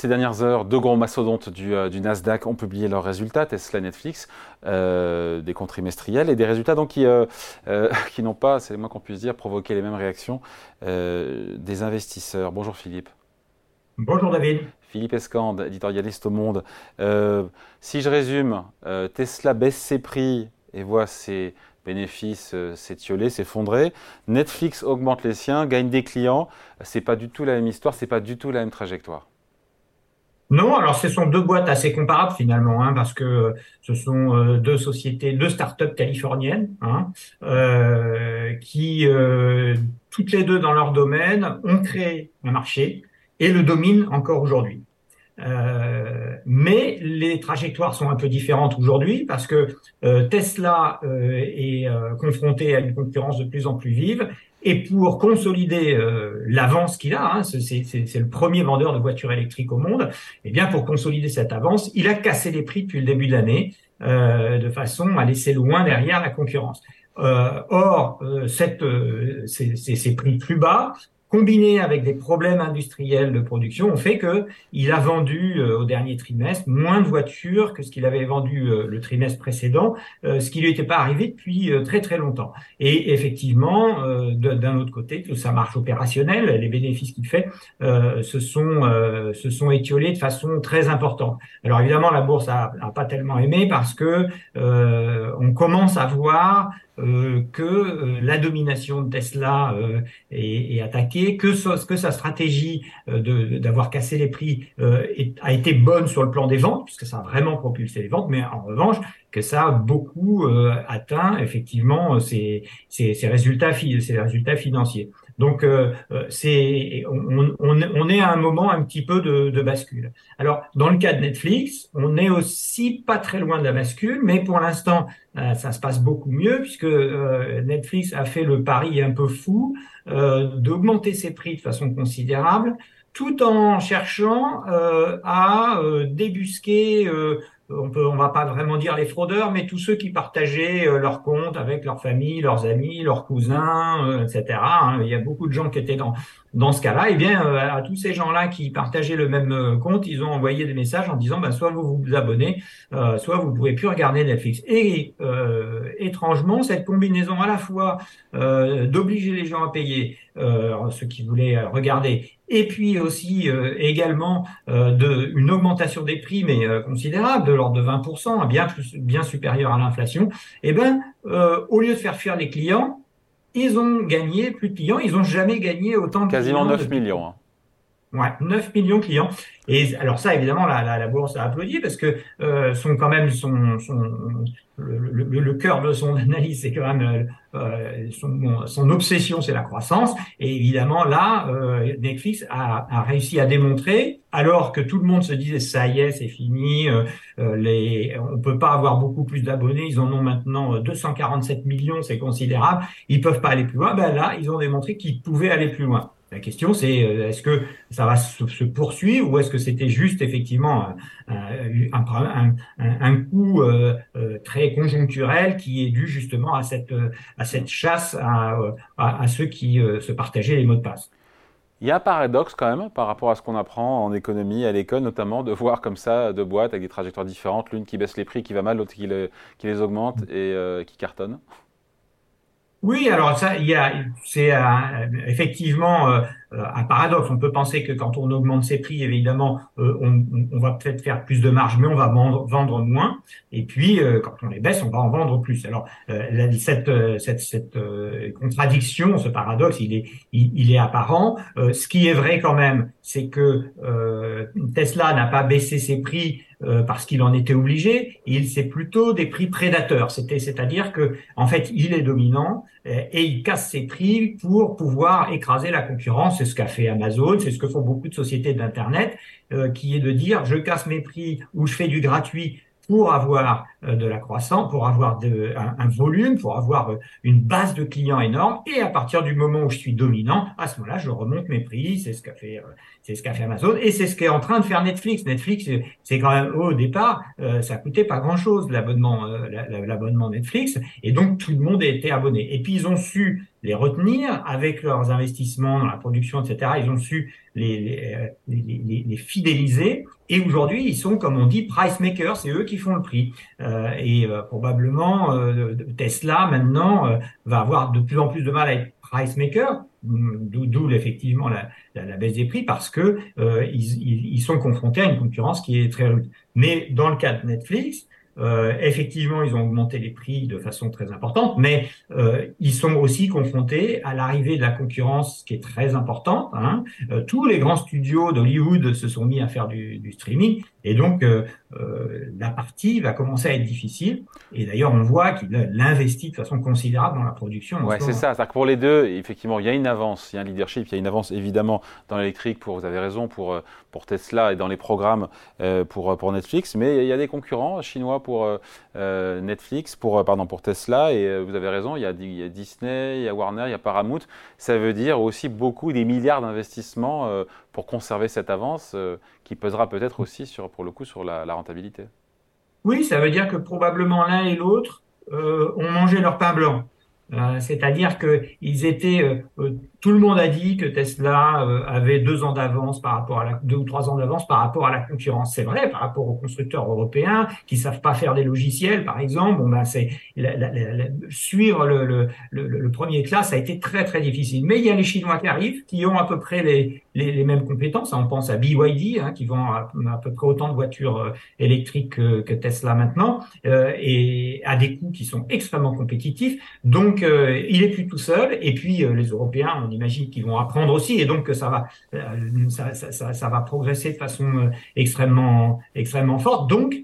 Ces dernières heures, deux gros mastodontes du, du Nasdaq ont publié leurs résultats, Tesla, Netflix, des comptes trimestriels et des résultats donc qui, qui n'ont pas, c'est le moins qu'on puisse dire, provoqué les mêmes réactions des investisseurs. Bonjour Philippe. Bonjour David. Philippe Escande, éditorialiste au Monde. si je résume, Tesla baisse ses prix et voit ses bénéfices euh, s'étioler, s'effondrer. Netflix augmente les siens, gagne des clients. C'est pas du tout la même histoire, c'est pas du tout la même trajectoire. Non, alors ce sont deux boîtes assez comparables finalement, hein, parce que ce sont euh, deux sociétés, deux startups californiennes, hein, euh, qui toutes les deux dans leur domaine ont créé un marché et le dominent encore aujourd'hui. Euh, mais les trajectoires sont un peu différentes aujourd'hui parce que euh, Tesla euh, est confronté à une concurrence de plus en plus vive et pour consolider l'avance qu'il a, hein, c'est le premier vendeur de voitures électriques au monde, et eh bien pour consolider cette avance, il a cassé les prix depuis le début de l'année de façon à laisser loin derrière la concurrence. or, cette, ces, ces, prix plus bas combiné avec des problèmes industriels de production, ont fait que il a vendu euh, au dernier trimestre moins de voitures que ce qu'il avait vendu euh, le trimestre précédent, euh, ce qui lui était pas arrivé depuis très très longtemps. Et effectivement, d'un autre côté, tout sa marche opérationnelle, les bénéfices qu'il fait, se sont se sont étiolés de façon très importante. Alors évidemment, la bourse a, a pas tellement aimé parce que on commence à voir euh, que euh, la domination de Tesla euh, est, attaquée, que, que sa stratégie d'avoir cassé les prix a été bonne sur le plan des ventes, puisque ça a vraiment propulsé les ventes, mais en revanche, que ça a beaucoup atteint effectivement ses, ses, ses résultats, ses résultats financiers. Donc, euh, euh, c'est, on, est à un moment un petit peu de, de, bascule. Alors, dans le cas de Netflix, on est aussi pas très loin de la bascule, mais pour l'instant, euh, ça se passe beaucoup mieux puisque Netflix a fait le pari un peu fou d'augmenter ses prix de façon considérable, tout en cherchant à débusquer on peut, on va pas vraiment dire les fraudeurs, mais tous ceux qui partageaient euh, leurs comptes avec leur famille, leurs amis, leurs cousins, euh, etc. Hein. Il y a beaucoup de gens qui étaient dans dans ce cas-là. Eh bien, euh, à tous ces gens-là qui partageaient le même compte, ils ont envoyé des messages en disant, ben, soit vous vous abonnez, soit vous pouvez plus regarder Netflix. Et étrangement, cette combinaison à la fois d'obliger les gens à payer, ceux qui voulaient regarder, et puis aussi euh, également euh, de, une augmentation des prix, mais euh, considérable, de l'ordre de 20%, bien, plus, bien supérieure à l'inflation, eh ben, euh, au lieu de faire fuir les clients, ils ont gagné plus de clients, ils ont jamais gagné autant de Quasiment 9 millions. Hein. Ouais, 9 millions de clients. Et alors ça, évidemment, la, bourse a applaudi parce que euh, son quand même son, le, cœur de son analyse, c'est quand même euh, son, son, obsession, c'est la croissance. Et évidemment, là, euh, Netflix a, réussi à démontrer, alors que tout le monde se disait ça y est, c'est fini, euh, euh les, on peut pas avoir beaucoup plus d'abonnés, ils en ont maintenant 247 millions, c'est considérable, ils peuvent pas aller plus loin. Ben là, ils ont démontré qu'ils pouvaient aller plus loin. La question, c'est euh, est-ce que ça va se, poursuivre ou est-ce que c'était juste effectivement un, un, un, coup euh, euh, très conjoncturel qui est dû justement à cette, chasse à, ceux qui se partageaient les mots de passe il y a un paradoxe quand même par rapport à ce qu'on apprend en économie à l'école, notamment de voir comme ça deux boîtes avec des trajectoires différentes, l'une qui baisse les prix, qui va mal, l'autre qui, les augmente et qui cartonne. Oui, alors ça, il y a, c'est euh, effectivement euh, un paradoxe. On peut penser que quand on augmente ses prix, évidemment, euh, on, va peut-être faire plus de marge, mais on va vendre, moins. Et puis, quand on les baisse, on va en vendre plus. Alors, cette, contradiction, ce paradoxe, il est, apparent. ce qui est vrai quand même, c'est que Tesla n'a pas baissé ses prix euh, parce qu'il en était obligé. Il c'est plutôt des prix prédateurs. C'est-à-dire que en fait, il est dominant euh, et il casse ses prix pour pouvoir écraser la concurrence. C'est ce qu'a fait Amazon, c'est ce que font beaucoup de sociétés d'internet, euh, qui est de dire je casse mes prix ou je fais du gratuit pour avoir euh, de la croissance, pour avoir un, volume, pour avoir euh, une base de clients énorme. Et à partir du moment où je suis dominant, à ce moment-là, je remonte mes prix. C'est ce qu'a fait, c'est ce qu'a Amazon et c'est ce qu'est en train de faire Netflix. Netflix, c'est quand même au départ, ça coûtait pas grand-chose l'abonnement, l'abonnement Netflix, et donc tout le monde été abonné. Et puis ils ont su les retenir avec leurs investissements dans la production, etc. Ils ont su les, les, les, les fidéliser. Et aujourd'hui, ils sont, comme on dit, price makers. C'est eux qui font le prix. Euh, et euh, probablement, euh, Tesla, maintenant, va avoir de plus en plus de mal à être price maker. D'où effectivement la, la, baisse des prix parce que ils, ils, sont confrontés à une concurrence qui est très rude. Mais dans le cas de Netflix, euh, effectivement, ils ont augmenté les prix de façon très importante, mais euh, ils sont aussi confrontés à l'arrivée de la concurrence qui est très importante. Hein. Euh, tous les grands studios d'Hollywood se sont mis à faire du, du streaming, et donc la partie va commencer à être difficile. Et d'ailleurs, on voit qu'il investit de façon considérable dans la production. Ouais, c'est ça. C'est-à-dire que pour les deux, effectivement, il y a une avance, il y a un leadership, il y a une avance évidemment dans l'électrique. Pour vous avez raison pour pour Tesla et dans les programmes pour pour Netflix, mais il y a des concurrents chinois pour Netflix, pour pardon pour Tesla. Et vous avez raison, il y, a, Disney, il y a Warner, il y a Paramount. Ça veut dire aussi beaucoup des milliards d'investissements pour conserver cette avance qui pesera peut-être aussi sur pour le coup sur la, rentabilité. Oui, ça veut dire que probablement l'un et l'autre euh, ont mangé leur pain blanc. Euh, c'est-à-dire qu'ils étaient, euh, euh, tout le monde a dit que Tesla avait deux ans d'avance par rapport à la, deux ou trois ans d'avance par rapport à la concurrence. C'est vrai, par rapport aux constructeurs européens qui savent pas faire des logiciels, par exemple. Bon ben c'est suivre le, le, le, premier classe a été très très difficile. Mais il y a les Chinois qui arrivent, qui ont à peu près les, les, les mêmes compétences. On pense à BYD, hein, qui vend à, peu près autant de voitures électriques que, que Tesla maintenant, et à des coûts qui sont extrêmement compétitifs. Donc euh, il est plus tout seul. Et puis euh, les Européens, on imagine qu'ils vont apprendre aussi, et donc que ça va, euh, ça, va progresser de façon extrêmement, extrêmement forte. Donc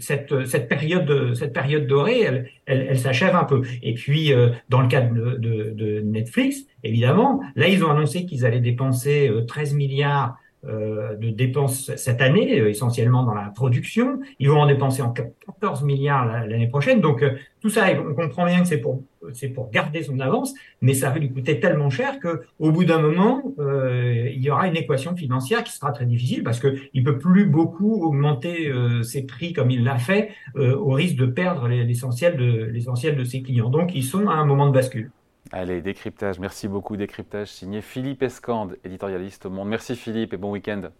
cette, cette période, cette période dorée, elle, elle, s'achève un peu. Et puis dans le cadre de, Netflix, évidemment, là ils ont annoncé qu'ils allaient dépenser 13 milliards euh, de dépenses cette année, euh, essentiellement dans la production. Ils vont en dépenser en 14 milliards l'année prochaine. Donc euh, tout ça, on comprend bien que c'est pour c'est pour garder son avance, mais ça va lui coûter tellement cher que au bout d'un moment, il y aura une équation financière qui sera très difficile parce que il peut plus beaucoup augmenter ses prix comme il l'a fait au risque de perdre l'essentiel de l'essentiel de ses clients. Donc ils sont à un moment de bascule. Allez, décryptage. Merci beaucoup. Décryptage signé Philippe Escande, éditorialiste au Monde. Merci Philippe et bon week-end.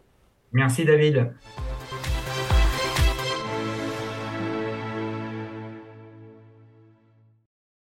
Merci David.